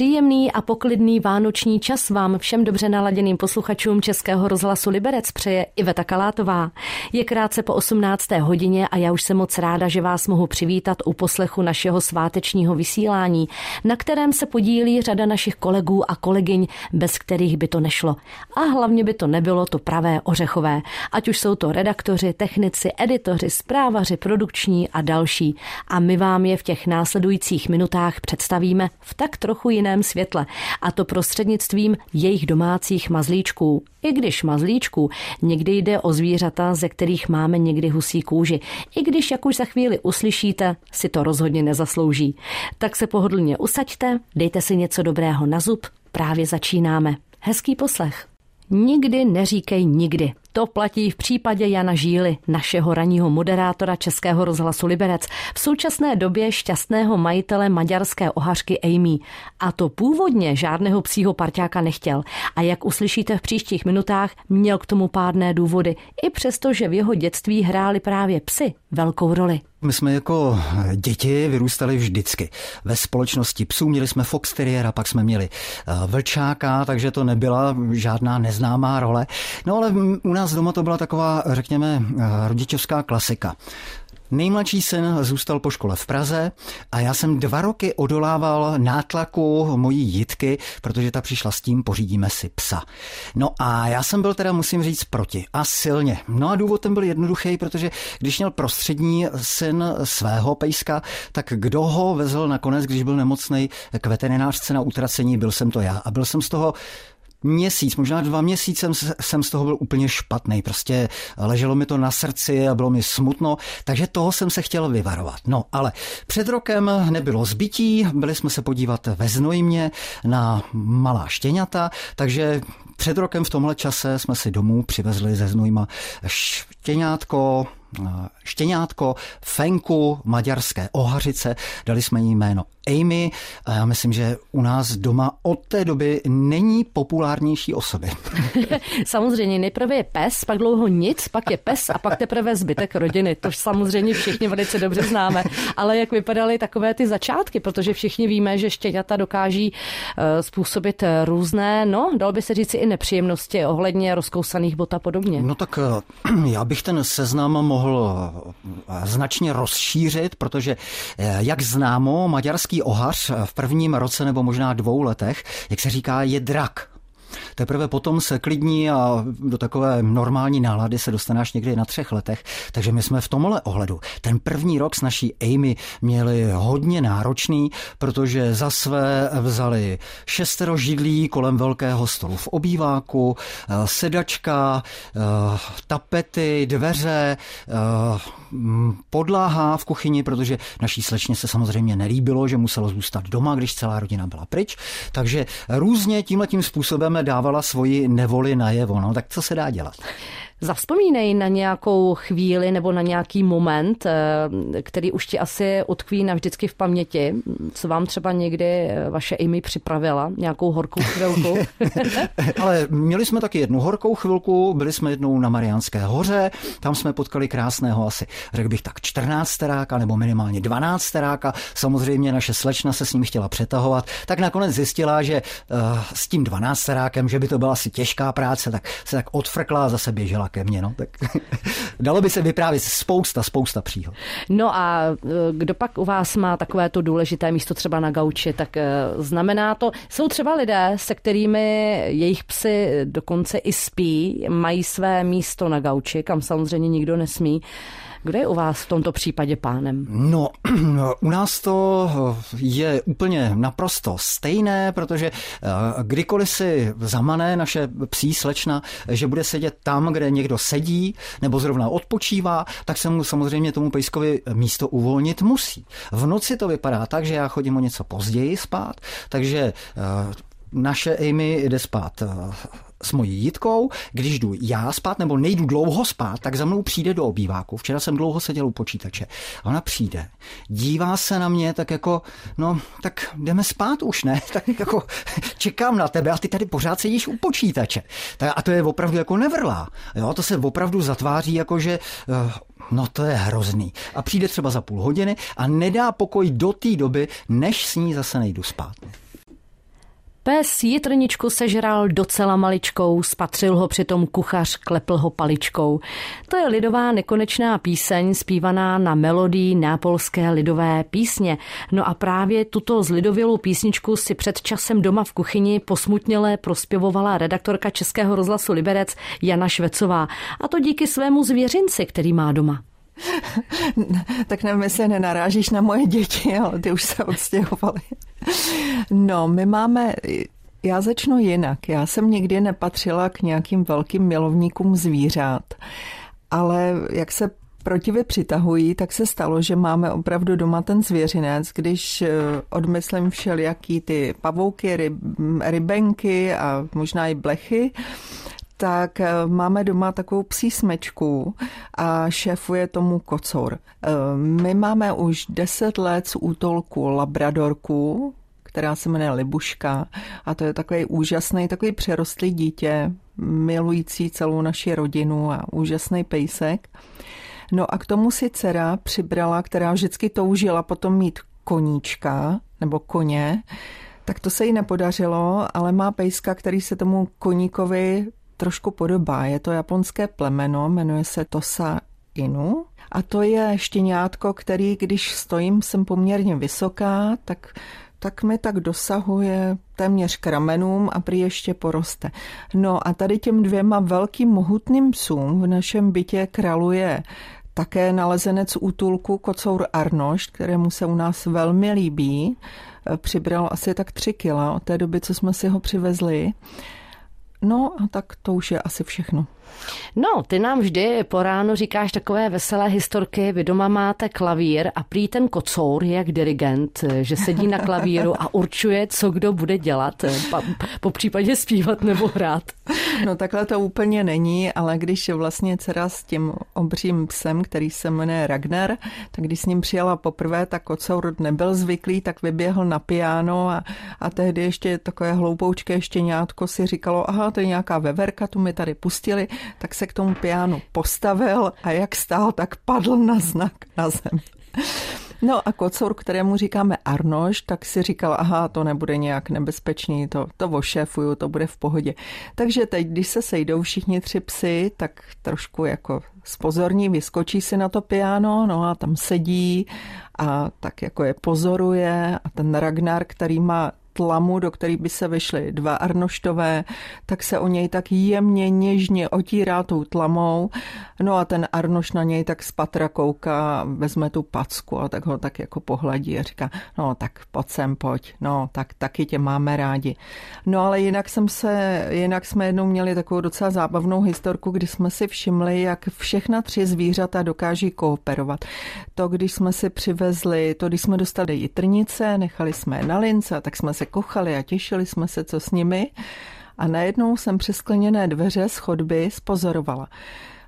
Příjemný a poklidný vánoční čas vám všem dobře naladěným posluchačům Českého rozhlasu Liberec přeje Iveta Kalátová. Je krátce po 18. hodině a já už jsem moc ráda, že vás mohu přivítat u poslechu našeho svátečního vysílání, na kterém se podílí řada našich kolegů a kolegyň, bez kterých by to nešlo. A hlavně by to nebylo to pravé ořechové, ať už jsou to redaktoři, technici, editoři, zprávaři, produkční a další. A my vám je v těch následujících minutách představíme v tak trochu jiném světle, a to prostřednictvím jejich domácích mazlíčků. I když mazlíčků někdy jde o zvířata, ze kterých máme někdy husí kůži. I když, jak už za chvíli uslyšíte, si to rozhodně nezaslouží. Tak se pohodlně usaďte, dejte si něco dobrého na zub, právě začínáme. Hezký poslech. Nikdy neříkej nikdy. To platí v případě Jana Žíly, našeho ranního moderátora Českého rozhlasu Liberec, v současné době šťastného majitele maďarské ohařky Amy. A to původně žádného psího parťáka nechtěl. A jak uslyšíte v příštích minutách, měl k tomu pádné důvody, i přesto, že v jeho dětství hráli právě psy velkou roli. My jsme jako děti vyrůstali vždycky. Ve společnosti psů měli jsme Fox Terriera, pak jsme měli eh, vlčáka, takže to nebyla žádná neznámá role. No ale u nás doma to byla taková, řekněme, eh, rodičovská klasika. Nejmladší syn zůstal po škole v Praze a já jsem dva roky odolával nátlaku mojí jitky, protože ta přišla s tím, pořídíme si psa. No a já jsem byl teda, musím říct, proti a silně. No a důvod ten byl jednoduchý, protože když měl prostřední syn svého pejska, tak kdo ho vezl nakonec, když byl nemocný k veterinářce na utracení, byl jsem to já. A byl jsem z toho měsíc, možná dva měsíce jsem z toho byl úplně špatný. Prostě leželo mi to na srdci a bylo mi smutno, takže toho jsem se chtěl vyvarovat. No, ale před rokem nebylo zbytí, byli jsme se podívat ve Znojmě na malá štěňata, takže před rokem v tomhle čase jsme si domů přivezli ze Znojma štěňátko, štěňátko, fenku, maďarské ohařice, dali jsme jí jméno Amy a já myslím, že u nás doma od té doby není populárnější osoby. samozřejmě, nejprve je pes, pak dlouho nic, pak je pes a pak teprve zbytek rodiny. To samozřejmě všichni velice dobře známe. Ale jak vypadaly takové ty začátky, protože všichni víme, že štěňata dokáží eh, způsobit různé, no, dal by se říct i nepříjemnosti ohledně rozkousaných bot a podobně. No tak eh, já bych ten seznam mohl eh, značně rozšířit, protože jak známo, maďarský ohař v prvním roce nebo možná dvou letech, jak se říká, je drak. Teprve potom se klidní a do takové normální nálady se dostane někdy na třech letech. Takže my jsme v tomhle ohledu. Ten první rok s naší Amy měli hodně náročný, protože za své vzali šestero židlí kolem velkého stolu v obýváku, eh, sedačka, eh, tapety, dveře, eh, podláha v kuchyni, protože naší slečně se samozřejmě nelíbilo, že muselo zůstat doma, když celá rodina byla pryč. Takže různě tímhle tím způsobem dávala svoji nevoli najevo. No, tak co se dá dělat? Zavzpomínej na nějakou chvíli nebo na nějaký moment, eh, který už ti asi utkví navždycky v paměti, co vám třeba někdy eh, vaše Amy připravila, nějakou horkou chvilku. Ale měli jsme taky jednu horkou chvilku, byli jsme jednou na Mariánské hoře, tam jsme potkali krásného asi, řekl bych tak 14 teráka nebo minimálně 12 teráka. Samozřejmě naše slečna se s ním chtěla přetahovat, tak nakonec zjistila, že uh, s tím 12 terákem, že by to byla asi těžká práce, tak se tak odfrkla a zase běžela ke mně. No. Tak dalo by se vyprávět spousta, spousta příhod. No a e, kdo pak u vás má takové to důležité místo třeba na gauči, tak e, znamená to, jsou třeba lidé, se kterými jejich psy dokonce i spí, mají své místo na gauči, kam samozřejmě nikdo nesmí. Kdo je u vás v tomto případě pánem? No, u nás to je úplně naprosto stejné, protože eh, kdykoliv si zamané naše psí slečna, že bude sedět tam, kde někdo sedí nebo zrovna odpočívá, tak se mu samozřejmě tomu pejskovi místo uvolnit musí. V noci to vypadá tak, že já chodím o něco později spát, takže eh, naše Amy jde spát eh, s mojí jitkou, když jdu já spát nebo nejdu dlouho spát, tak za mnou přijde do obýváku. Včera jsem dlouho seděl u počítače. A ona přijde, dívá se na mě tak jako, no, tak jdeme spát už, ne? Tak jako čekám na tebe a ty tady pořád sedíš u počítače. A to je opravdu jako nevrlá. Jo, to se opravdu zatváří jako, že eh, No to je hrozný. A přijde třeba za půl hodiny a nedá pokoj do té doby, než s ní zase nejdu spát. Pes jitrničku sežral docela maličkou, spatřil ho přitom kuchař, klepl ho paličkou. To je lidová nekonečná píseň zpívaná na melodii nápolské lidové písně. No a právě tuto zlidovělou písničku si před časem doma v kuchyni posmutněle prospěvovala redaktorka Českého rozhlasu Liberec Jana Švecová. A to díky svému zvěřinci, který má doma. tak nevím, jestli nenarážíš na moje děti, ale ty už se odstěhovaly. No, my máme já začnu jinak. Já jsem nikdy nepatřila k nějakým velkým milovníkům zvířat, ale jak se protivy přitahují, tak se stalo, že máme opravdu doma ten zvěřinec, když eh, odmyslím všelijaký ty pavouky, ryb, rybenky a možná i blechy, tak eh, máme doma takovou psí smečku a šéfuje tomu kocour. Eh, my máme už deset let z útolku labradorku, která se jmenuje Libuška a to je takový úžasný, takový přerostlý dítě, milující celou naši rodinu a úžasný pejsek. No a k tomu si dcera přibrala, která vždycky toužila potom mít koníčka nebo koně, tak to se jí nepodařilo, ale má pejska, který se tomu koníkovi trošku podobá. Je to japonské plemeno, jmenuje se Tosa Inu. A to je štěňátko, který, když stojím, jsem poměrně vysoká, tak tak mi tak dosahuje téměř k ramenům a prý ještě poroste. No a tady těm dvěma velkým mohutným psům v našem bytě kraluje také nalezenec útulku kocour Arnošt, kterému se u nás velmi líbí. Přibral asi tak tři kila od té doby, co jsme si ho přivezli. No a tak to už je asi všechno. No, ty nám vždy po ránu říkáš takové veselé historky, vy doma máte klavír a prý ten kocour je jak dirigent, že sedí na klavíru a určuje, co kdo bude dělat, po případě zpívat nebo hrát. No takhle to úplně není, ale když vlastně dcera s tím obřím psem, který se jmenuje Ragnar, tak když s ním přijela poprvé, tak kocour nebyl zvyklý, tak vyběhl na piano a, a tehdy ještě takové hloupoučké štěňátko si říkalo, aha, to je nějaká veverka, tu mi tady pustili, tak se k tomu pianu postavil a jak stál, tak padl na znak na zemi. No a kocour, kterému říkáme Arnoš, tak si říkal, aha, to nebude nějak nebezpečný, to, to ošéfuju, to bude v pohodě. Takže teď, když se sejdou všichni tři psy, tak trošku jako spozorní, vyskočí si na to piano, no a tam sedí a tak jako je pozoruje a ten Ragnar, který má tlamu, do který by se vyšly dva arnoštové, tak se o něj tak jemně, něžně otírá tou tlamou. No a ten arnoš na něj tak z patra kouká, vezme tu packu a tak ho tak jako pohladí a říká, no tak pojď sem, pojď, no tak taky tě máme rádi. No ale jinak jsem se, jinak jsme jednou měli takovou docela zábavnou historku, kdy jsme si všimli, jak všechna tři zvířata dokáží kooperovat. To, když jsme si přivezli, to, když jsme dostali jitrnice, nechali jsme je na lince, tak jsme se kochali a těšili jsme se, co s nimi. A najednou jsem přes skleněné dveře z chodby spozorovala.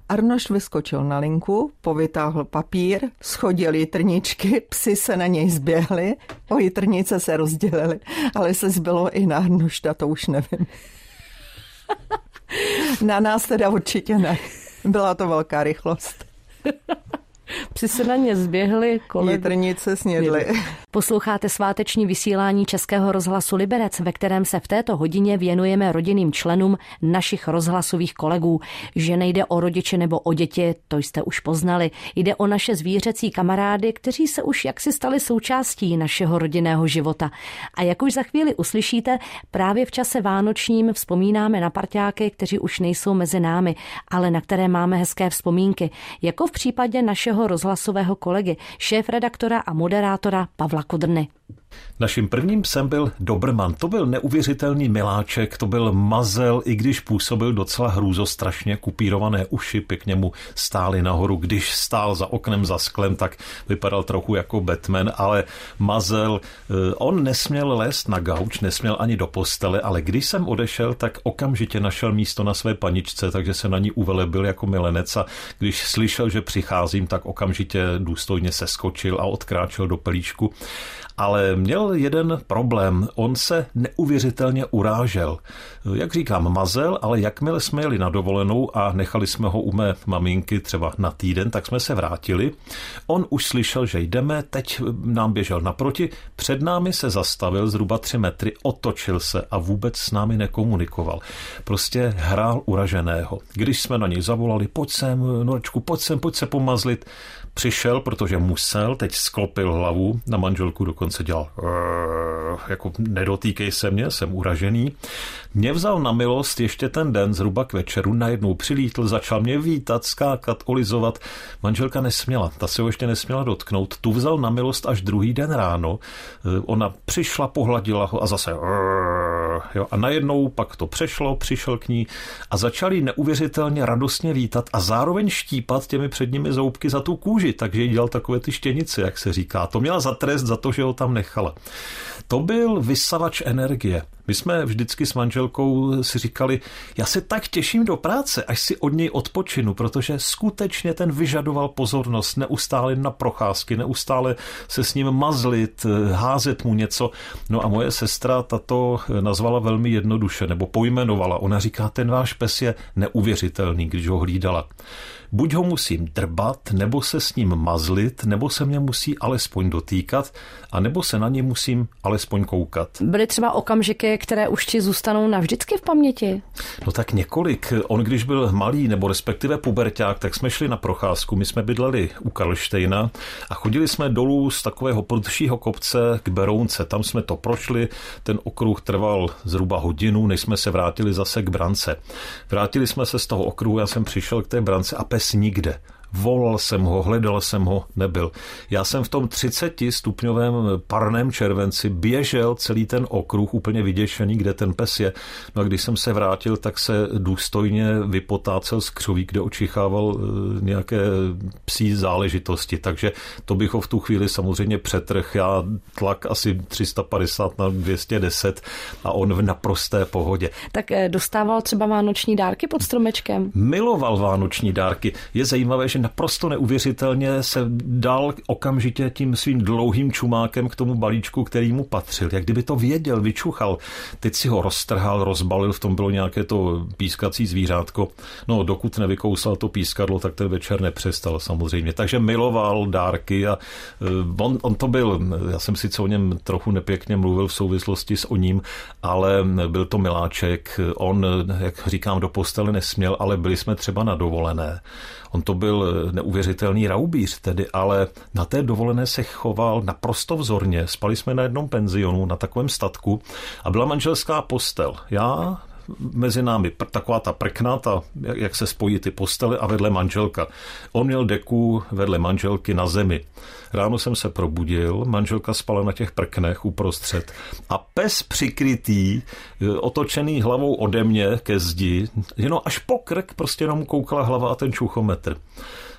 Arnoš vyskočil na linku, povytáhl papír, schodil jitrničky, psi se na něj zběhli, o jitrnice se rozdělili, ale se zbylo i na Arnošta, to už nevím. na nás teda určitě ne. Byla to velká rychlost. Psi se na ně zběhli, kolem... Jitrnice snědli. Posloucháte sváteční vysílání Českého rozhlasu Liberec, ve kterém se v této hodině věnujeme rodinným členům našich rozhlasových kolegů. Že nejde o rodiče nebo o děti, to jste už poznali. Jde o naše zvířecí kamarády, kteří se už jaksi stali součástí našeho rodinného života. A jak už za chvíli uslyšíte, právě v čase vánočním vzpomínáme na parťáky, kteří už nejsou mezi námi, ale na které máme hezké vzpomínky. Jako v případě našeho rozhlasového kolegy, šéf redaktora a moderátora Pavla Kodrny. Naším prvním psem byl Dobrman. To byl neuvěřitelný miláček, to byl mazel, i když působil docela hrůzostrašně, kupírované uši pěkně mu stály nahoru. Když stál za oknem, za sklem, tak vypadal trochu jako Batman, ale mazel, eh, on nesměl lézt na gauč, nesměl ani do postele, ale když jsem odešel, tak okamžitě našel místo na své paničce, takže se na ní uvelebil jako milenec a když slyšel, že přicházím, tak okamžitě důstojně seskočil a odkráčel do pelíčku ale měl jeden problém. On se neuvěřitelně urážel. Jak říkám, mazel, ale jakmile jsme jeli na dovolenou a nechali jsme ho u mé maminky třeba na týden, tak jsme se vrátili. On už slyšel, že jdeme, teď nám běžel naproti, před námi se zastavil zhruba tři metry, otočil se a vůbec s námi nekomunikoval. Prostě hrál uraženého. Když jsme na něj zavolali, pojď sem, Norečku, pojď sem, pojď se pomazlit, přišel, protože musel, teď sklopil hlavu, na manželku dokonce dělal jako nedotýkej se mě, jsem uražený. Mě vzal na milost ještě ten den zhruba k večeru, najednou přilítl, začal mě vítat, skákat, olizovat. Manželka nesměla, ta se ho ještě nesměla dotknout. Tu vzal na milost až druhý den ráno. Ona přišla, pohladila ho a zase Jo? A najednou pak to přešlo, přišel k ní a začali neuvěřitelně radostně vítat a zároveň štípat těmi předními zoubky za tu kůži, takže jí dělal takové ty štěnice, jak se říká. To měla za trest za to, že ho tam nechala. To byl vysavač energie. My jsme vždycky s manželkou si říkali, já se tak těším do práce, až si od něj odpočinu, protože skutečně ten vyžadoval pozornost, neustále na procházky, neustále se s ním mazlit, házet mu něco. No a moje sestra tato nazvala velmi jednoduše, nebo pojmenovala. Ona říká, ten váš pes je neuvěřitelný, když ho hlídala. Buď ho musím drbat, nebo se s ním mazlit, nebo se mě musí alespoň dotýkat, a nebo se na ně musím alespoň koukat. Byly třeba okamžiky, které už ti zůstanou navždycky v paměti? No tak několik. On, když byl malý, nebo respektive puberták, tak jsme šli na procházku. My jsme bydleli u Karlštejna a chodili jsme dolů z takového prudšího kopce k Berounce. Tam jsme to prošli, ten okruh trval zhruba hodinu, než jsme se vrátili zase k brance. Vrátili jsme se z toho okruhu, já jsem přišel k té brance a pes nikde. Volal jsem ho, hledal jsem ho, nebyl. Já jsem v tom 30 stupňovém parném červenci běžel celý ten okruh úplně vyděšený, kde ten pes je. No a když jsem se vrátil, tak se důstojně vypotácel z křoví, kde očichával eh, nějaké psí záležitosti. Takže to bych ho v tu chvíli samozřejmě přetrh. Já tlak asi 350 na 210 a on v naprosté pohodě. Tak eh, dostával třeba vánoční dárky pod stromečkem? Miloval vánoční dárky. Je zajímavé, že naprosto neuvěřitelně se dal okamžitě tím svým dlouhým čumákem k tomu balíčku, který mu patřil. Jak kdyby to věděl, vyčuchal. Teď si ho roztrhal, rozbalil, v tom bylo nějaké to pískací zvířátko. No, dokud nevykousal to pískadlo, tak ten večer nepřestal samozřejmě. Takže miloval dárky a eh, on, on to byl, já jsem sice o něm trochu nepěkně mluvil v souvislosti s o ním, ale byl to miláček. On, jak říkám, do postele nesměl, ale byli jsme třeba na dovolené. On to byl neuvěřitelný raubíř tedy, ale na té dovolené se choval naprosto vzorně. Spali jsme na jednom penzionu, na takovém statku a byla manželská postel. Já mezi námi taková ta prkna, ta, jak se spojí ty postele a vedle manželka. On měl deku vedle manželky na zemi. Ráno jsem se probudil, manželka spala na těch prknech uprostřed a pes přikrytý, e, otočený hlavou ode mě ke zdi, jenom až po krk prostě jenom koukala hlava a ten čuchometr.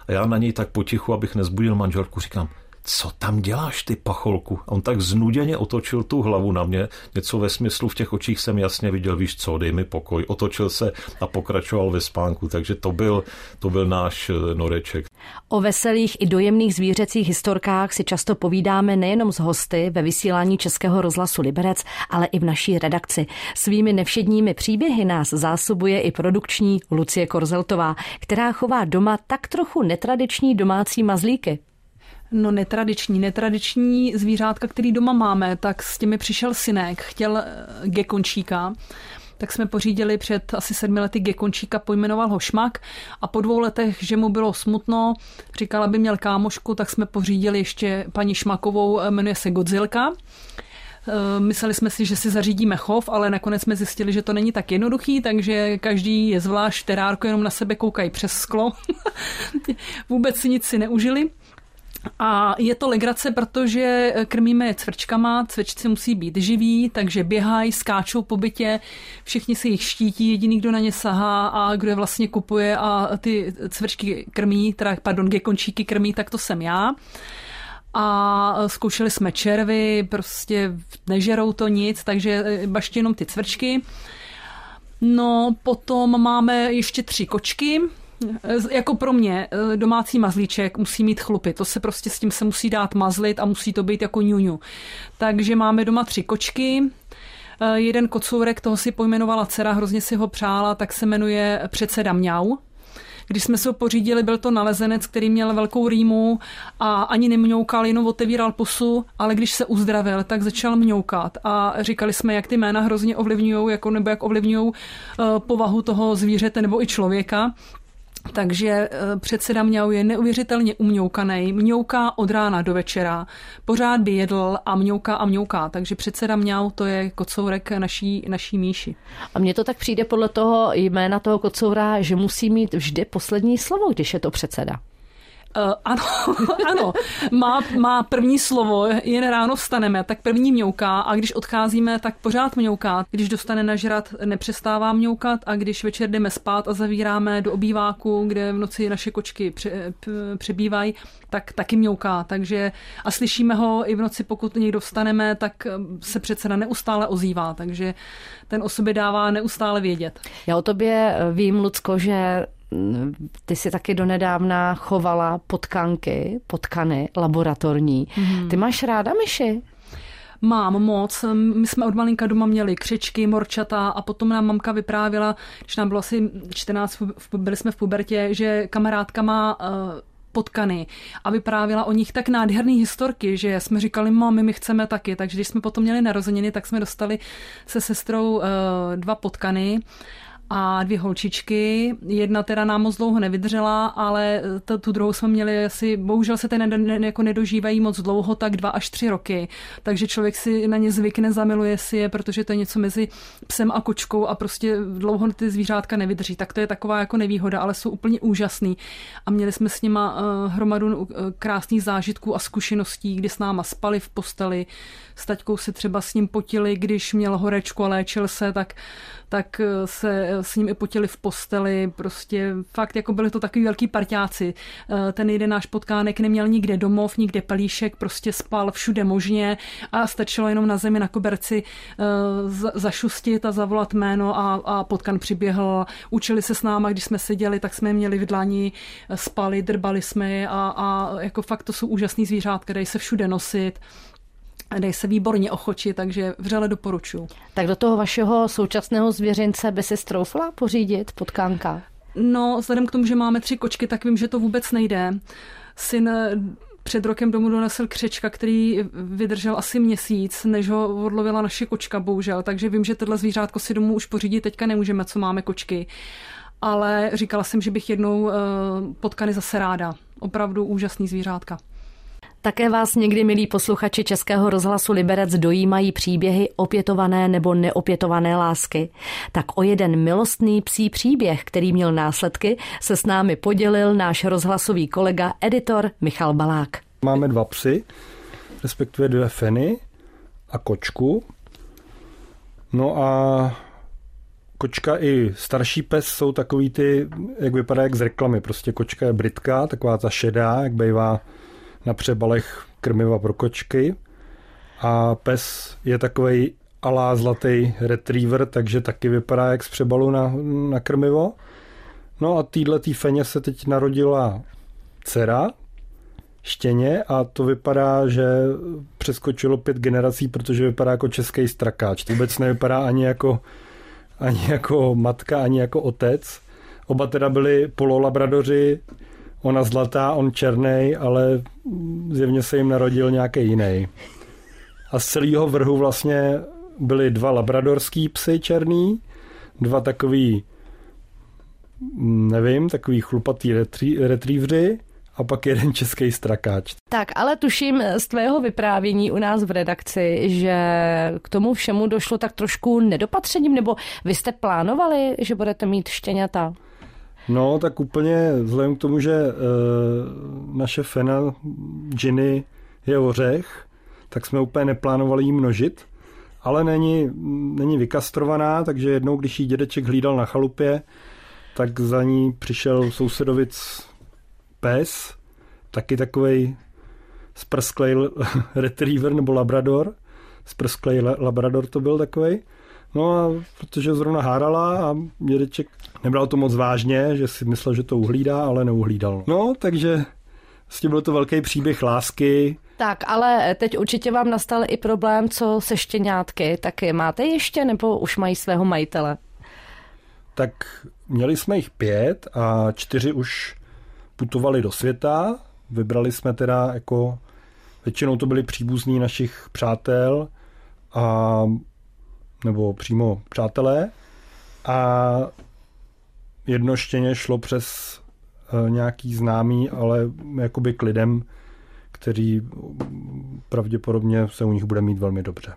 A já na něj tak potichu, abych nezbudil manželku, říkám, co tam děláš ty pacholku? On tak znuděně otočil tu hlavu na mě, něco ve smyslu v těch očích jsem jasně viděl, víš co, dej mi pokoj. Otočil se a pokračoval ve spánku, takže to byl, to byl náš eh, noreček. O veselých i dojemných zvířecích historkách si často povídáme nejenom s hosty ve vysílání Českého rozhlasu Liberec, ale i v naší redakci. Svými nevšedními příběhy nás zásobuje i produkční Lucie Korzeltová, která chová doma tak trochu netradiční domácí mazlíky. No netradiční, netradiční zvířátka, který doma máme, tak s těmi přišel synek, chtěl eh, gekončíka, tak jsme pořídili před asi sedmi lety gekončíka, pojmenoval ho Šmak a po dvou letech, že mu bylo smutno, říkal, aby měl kámošku, tak jsme pořídili ještě paní Šmakovou, eh, jmenuje se Godzilka. Eh, mysleli jsme si, že si zařídíme chov, ale nakonec jsme zjistili, že to není tak jednoduchý, takže každý je zvlášť terárko, jenom na sebe koukají přes sklo. Vůbec si nic si neužili. A je to legrace, protože krmíme cvrčkama, cvrčci musí být živí, takže běhají, skáčou po bytě, všichni si jich štítí, jediný, kdo na ně sahá a kdo je vlastně kupuje a ty cvrčky krmí, teda, pardon, gekončíky krmí, tak to jsem já a zkoušeli jsme červy, prostě nežerou to nic, takže baště jenom ty cvrčky. No, potom máme ještě tři kočky, Jako pro mě eh, domácí mazlíček musí mít chlupy, to se prostě s tím se musí dát mazlit a musí to být jako ňuňu. Takže máme doma tři kočky, eh, jeden kocourek, toho si pojmenovala dcera, hrozně si ho přála, tak se jmenuje předseda Mňau. Když jsme se ho pořídili, byl to nalezenec, který měl velkou rýmu a ani nemňoukal, jenom otevíral pusu, ale když se uzdravil, tak začal mňoukat a říkali jsme, jak ty jména hrozně ovlivňují, jako, nebo jak ovlivňují uh, povahu toho zvířete nebo i člověka. Takže eh, předseda Mňau je neuvěřitelně umňoukaný, mňouká od rána do večera, pořád by jedl a mňouká a mňouká, takže předseda Mňau to je kocourek naší, naší míši. A mně to tak přijde podle toho jména toho kocoura, že musí mít vždy poslední slovo, když je to předseda. Uh, ano, ano, má, má první slovo, jen ráno vstaneme, tak první mňouká a když odcházíme, tak pořád mňouká. Když dostane na žrat, nepřestává mňoukat a když večer jdeme spát a zavíráme do obýváku, kde v noci naše kočky pře, přebývají, tak taky mňouká. Takže a slyšíme ho i v noci, pokud někdo vstaneme, tak se předseda neustále ozývá, takže ten o sobě dává neustále vědět. Já o tobě vím, Lucko, že ty si taky donedávna chovala potkanky, potkany laboratorní. Mm-hmm. Ty máš ráda myši? Mám moc. My jsme od malinka doma měli křičky, morčata a potom nám mamka vyprávěla, když nám bylo asi 14, byli jsme v pubertě, že kamarádka má uh, potkany a vyprávěla o nich tak nádherný historky, že jsme říkali, mami, my chceme taky. Takže když jsme potom měli narozeniny, tak jsme dostali se sestrou uh, dva potkany a dvě holčičky. Jedna teda nám moc dlouho nevydržela, ale t- tu druhou jsme měli asi, bohužel se ten ne, jako nedožívají moc dlouho, tak dva až tři roky. Takže člověk si na ně zvykne, zamiluje si je, protože to je něco mezi psem a kočkou a prostě dlouho ty zvířátka nevydrží. Tak to je taková jako nevýhoda, ale jsou úplně úžasný. A měli jsme s nima uh, hromadu uh, krásných zážitků a zkušeností, kdy s náma spali v posteli, s taťkou se třeba s ním potili, když měl horečku a léčil se, tak tak eh, se eh, s ním i potili v posteli, prostě fakt jako byli to takový velký parťáci. Eh, ten jeden náš potkánek neměl nikde domov, nikde pelíšek, prostě spal všude možně a stačilo jenom na zemi na koberci zašustit a zavolat jméno a, a potkan přiběhl. Učili se s náma, když jsme seděli, tak jsme měli v dlani, spali, drbali jsme je a, a jako fakt to jsou úžasný zvířátka, dají se všude nosit dají se výborně ochočit, takže vřele doporučuji. Tak do toho vašeho současného zvěřince by si stroufla pořídit potkánka? No, vzhledem k tomu, že máme tři kočky, tak vím, že to vůbec nejde. Syn eh, před rokem domů donesl křečka, který vydržel asi měsíc, než ho odlovila naše kočka, bohužel. Takže vím, že tohle zvířátko si domů už pořídit teďka nemůžeme, co máme kočky. Ale říkala jsem, že bych jednou uh, potkany zase ráda. Opravdu úžasný zvířátka. Také vás někdy, milí posluchači Českého rozhlasu Liberec, dojímají příběhy opětované nebo neopětované lásky. Tak o jeden milostný psí příběh, který měl následky, se s námi podělil náš rozhlasový kolega, editor Michal Balák. Máme dva psy, respektive dvě feny a kočku. No a kočka i starší pes jsou takový ty, jak vypadá jak z reklamy. Prostě kočka je britka, taková ta šedá, jak bývá na přebalech krmiva pro kočky. A pes je takový alá zlatý retriever, takže taky vypadá jak z přebalu na, na krmivo. No a týhle tý feně se teď narodila dcera, štěně a to vypadá, že přeskočilo pět generací, protože vypadá jako český strakáč. Vůbec nevypadá ani jako, ani jako matka, ani jako otec. Oba teda byli pololabradoři, ona zlatá, on černý, ale zjevně se jim narodil nějaký jiný. A z celého vrhu vlastně byly dva labradorský psy černý, dva takový, nevím, takový chlupatý retrievři a pak jeden český strakáč. Tak, ale tuším z tvého vyprávění u nás v redakci, že k tomu všemu došlo tak trošku nedopatřením, nebo vy jste plánovali, že budete mít štěňata? No, tak úplně vzhledem k tomu, že e, naše fena Ginny je ořech, tak jsme úplně neplánovali jí množit, ale není, není vykastrovaná, takže jednou, když jí dědeček hlídal na chalupě, tak za ní přišel sousedovic pes, taky takový sprsklej retriever nebo labrador, sprsklej labrador to byl takový. No a protože zrovna hárala a dědeček nebral to moc vážně, že si myslel, že to uhlídá, ale neuhlídal. No, takže vlastně byl to velký příběh lásky. Tak, ale teď určitě vám nastal i problém, co se štěňátky. Tak je máte ještě, nebo už mají svého majitele? Tak měli jsme jich pět a čtyři už putovali do světa. Vybrali jsme teda jako, většinou to byli příbuzní našich přátel a nebo přímo přátelé a jedno štěně šlo přes eh, nějaký známý, ale jakoby k lidem, kteří pravděpodobně se u nich bude mít velmi dobře.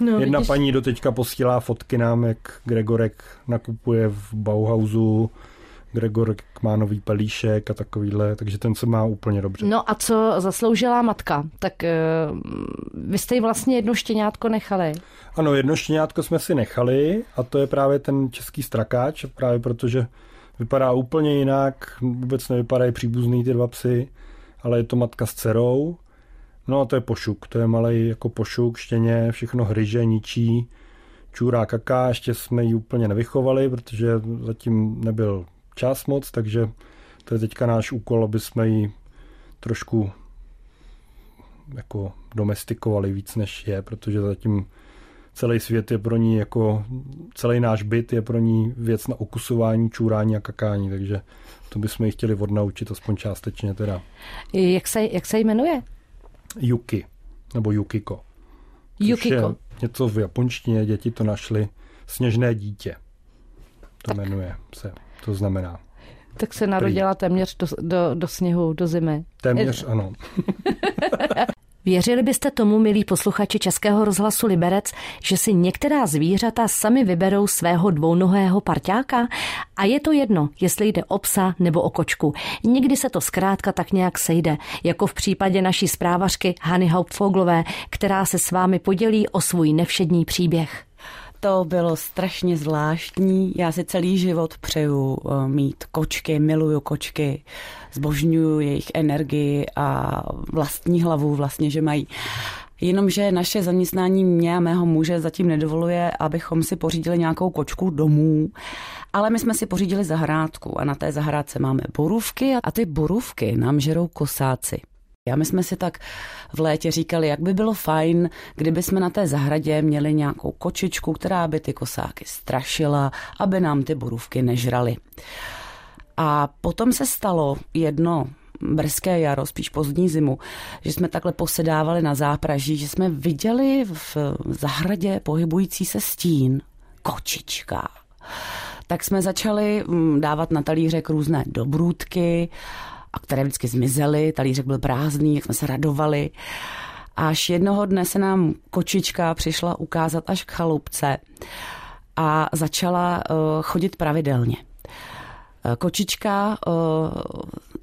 No, Jedna vidíš... paní doteďka posílá fotky nám, jak Gregorek nakupuje v Bauhausu, Gregor má nový pelíšek a takovýhle, takže ten se má úplně dobře. No a co zasloužila matka? Tak uh, vy jste jí vlastně jedno štěňátko nechali. Ano, jedno štěňátko jsme si nechali a to je právě ten český strakáč, právě protože vypadá úplně jinak, vůbec nevypadají příbuzný ty dva psy, ale je to matka s dcerou. No a to je pošuk, to je malý jako pošuk, štěně, všechno hryže, ničí, čůrá kaká, ještě jsme ji úplně nevychovali, protože zatím nebyl čas moc, takže to je teďka náš úkol, aby jsme ji trošku jako domestikovali víc než je, protože zatím celý svět je pro ní jako, celý náš byt je pro ní věc na okusování, čůrání a kakání, takže to bychom ji chtěli odnaučit, aspoň částečně teda. Jak se, jak se jmenuje? Yuki, nebo Yukiko. Yukiko. Je něco v japonštině, děti to našly, sněžné dítě. To tak. jmenuje se, to znamená. Tak se narodila téměř do, do, do sněhu, do zimy. Téměř, ano. Věřili byste tomu, milí posluchači Českého rozhlasu Liberec, že si některá zvířata sami vyberou svého dvounohého parťáka? A je to jedno, jestli jde o psa nebo o kočku. Někdy se to zkrátka tak nějak sejde, jako v případě naší zprávařky Hany Hauptfoglové, která se s vámi podělí o svůj nevšední příběh. To bylo strašně zvláštní. Já si celý život přeju eh, mít kočky, miluju kočky, zbožňuju jejich energii a vlastní hlavu vlastně, že mají. Jenomže naše zaměstnání mě a mého muže zatím nedovoluje, abychom si pořídili nějakou kočku domů. Ale my jsme si pořídili zahrádku a na té zahrádce máme borůvky a ty borůvky nám žerou kosáci. A my jsme si tak v létě říkali, jak by bylo fajn, kdyby jsme na té zahradě měli nějakou kočičku, která by ty kosáky strašila, aby nám ty borůvky nežrali. A potom se stalo jedno brzké jaro, spíš pozdní zimu, že jsme takhle posedávali na zápraží, že jsme viděli v zahradě pohybující se stín, kočička. Tak jsme začali mm, dávat na talířek různé dobrůdky a které vždycky zmizely, talířek byl prázdný, jak jsme se radovali. Až jednoho dne se nám kočička přišla ukázat až k chalupce a začala uh, chodit pravidelně. Uh, kočička uh,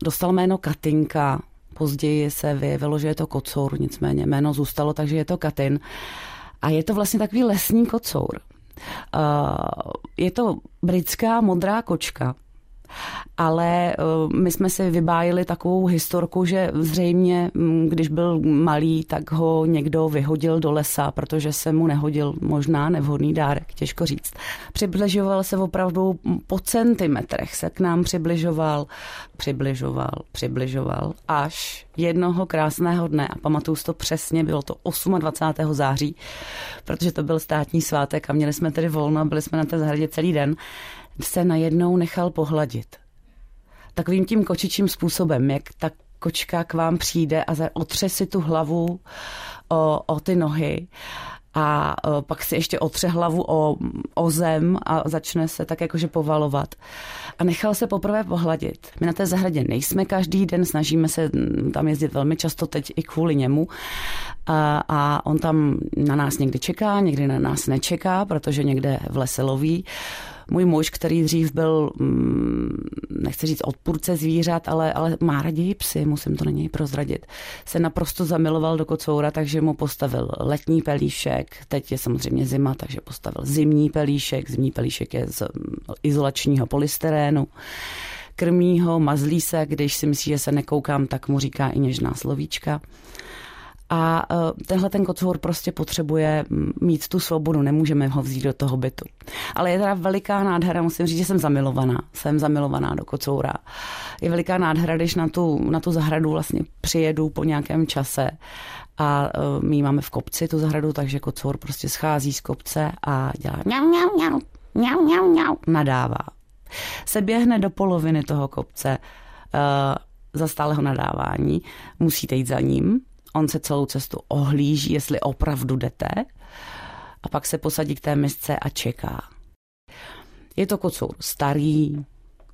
dostala jméno Katinka, později se vyjevilo, že je to kocour, nicméně jméno zůstalo, takže je to Katin. A je to vlastně takový lesní kocour. Je to britská modrá kočka, ale eh, my jsme si vybájili takovou historku, že zřejmě, mm, když byl malý, tak ho někdo vyhodil do lesa, protože se mu nehodil možná nevhodný dárek, těžko říct. Přibližoval se opravdu po centimetrech, se k nám přibližoval, přibližoval, přibližoval, až jednoho krásného dne, a pamatuju si to přesně, bylo to 28. září, protože to byl státní svátek a měli jsme tedy volno, byli jsme na té zahradě celý den, se najednou nechal pohladit. Takovým tím kočičím způsobem, jak ta kočka k vám přijde a otře si tu hlavu o, o ty nohy a pak si ještě otře hlavu o, o zem a začne se tak jakože povalovat. A nechal se poprvé pohladit. My na té zahradě nejsme každý den, snažíme se tam jezdit velmi často teď i kvůli němu. A, a on tam na nás někdy čeká, někdy na nás nečeká, protože někde v lese loví můj muž, který dřív byl, mm, nechci říct odpůrce zvířat, ale, ale má raději psy, musím to na něj prozradit, se naprosto zamiloval do kocoura, takže mu postavil letní pelíšek, teď je samozřejmě zima, takže postavil zimní pelíšek, zimní pelíšek je z mm, izolačního polystyrénu krmí ho, mazlí se, když si myslí, že se nekoukám, tak mu říká i něžná slovíčka. A e, tenhle ten kocour prostě potřebuje mít tu svobodu, nemůžeme ho vzít do toho bytu. Ale je teda veliká nádhera, musím říct, že jsem zamilovaná. Jsem zamilovaná do kocoura. Je veliká nádhera, když na tu, na tu zahradu vlastně přijedu po nějakém čase a uh, my máme v kopci tu zahradu, takže kocour prostě schází z kopce a dělá mňau, mňau, mňau, mňau, mňau, mňau, nadává. Se běhne do poloviny toho kopce uh, za stáleho nadávání, musíte jít za ním, on se celou cestu ohlíží, jestli opravdu jdete a pak se posadí k té misce a čeká. Je to kocour starý,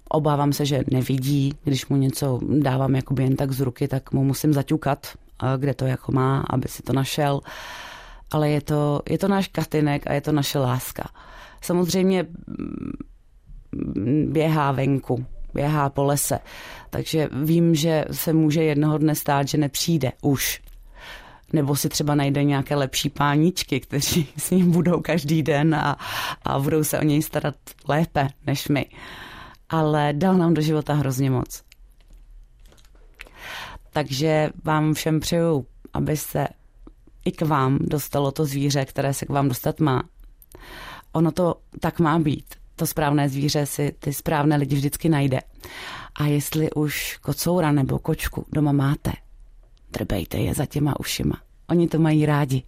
obávám se, že nevidí, když mu něco dávám jakoby jen tak z ruky, tak mu musím zaťukat, kde to jako má, aby si to našel. Ale je to, je to náš katinek a je to naše láska. Samozřejmě mm, běhá venku, běhá po lese, takže vím, že se může jednoho dne stát, že nepřijde už. Nebo si třeba najde nějaké lepší páničky, kteří s ním budou každý den a, a budou se o něj starat lépe než my. Ale dal nám do života hrozně moc. Takže vám všem přeju, aby se i k vám dostalo to zvíře, které se k vám dostat má. Ono to tak má být. To správné zvíře si ty správné lidi vždycky najde. A jestli už kocoura nebo kočku doma máte, drbejte je za těma ušima. Oni to mají rádi.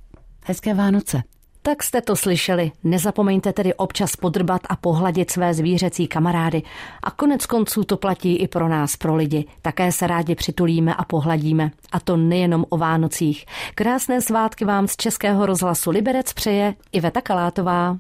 Hezké Vánoce. Tak jste to slyšeli. Nezapomeňte tedy občas podrbat a pohladit své zvířecí kamarády. A konec konců to platí i pro nás, pro lidi. Také se rádi přitulíme a pohladíme. A to nejenom o Vánocích. Krásné svátky vám z Českého rozhlasu Liberec přeje Iveta Kalátová.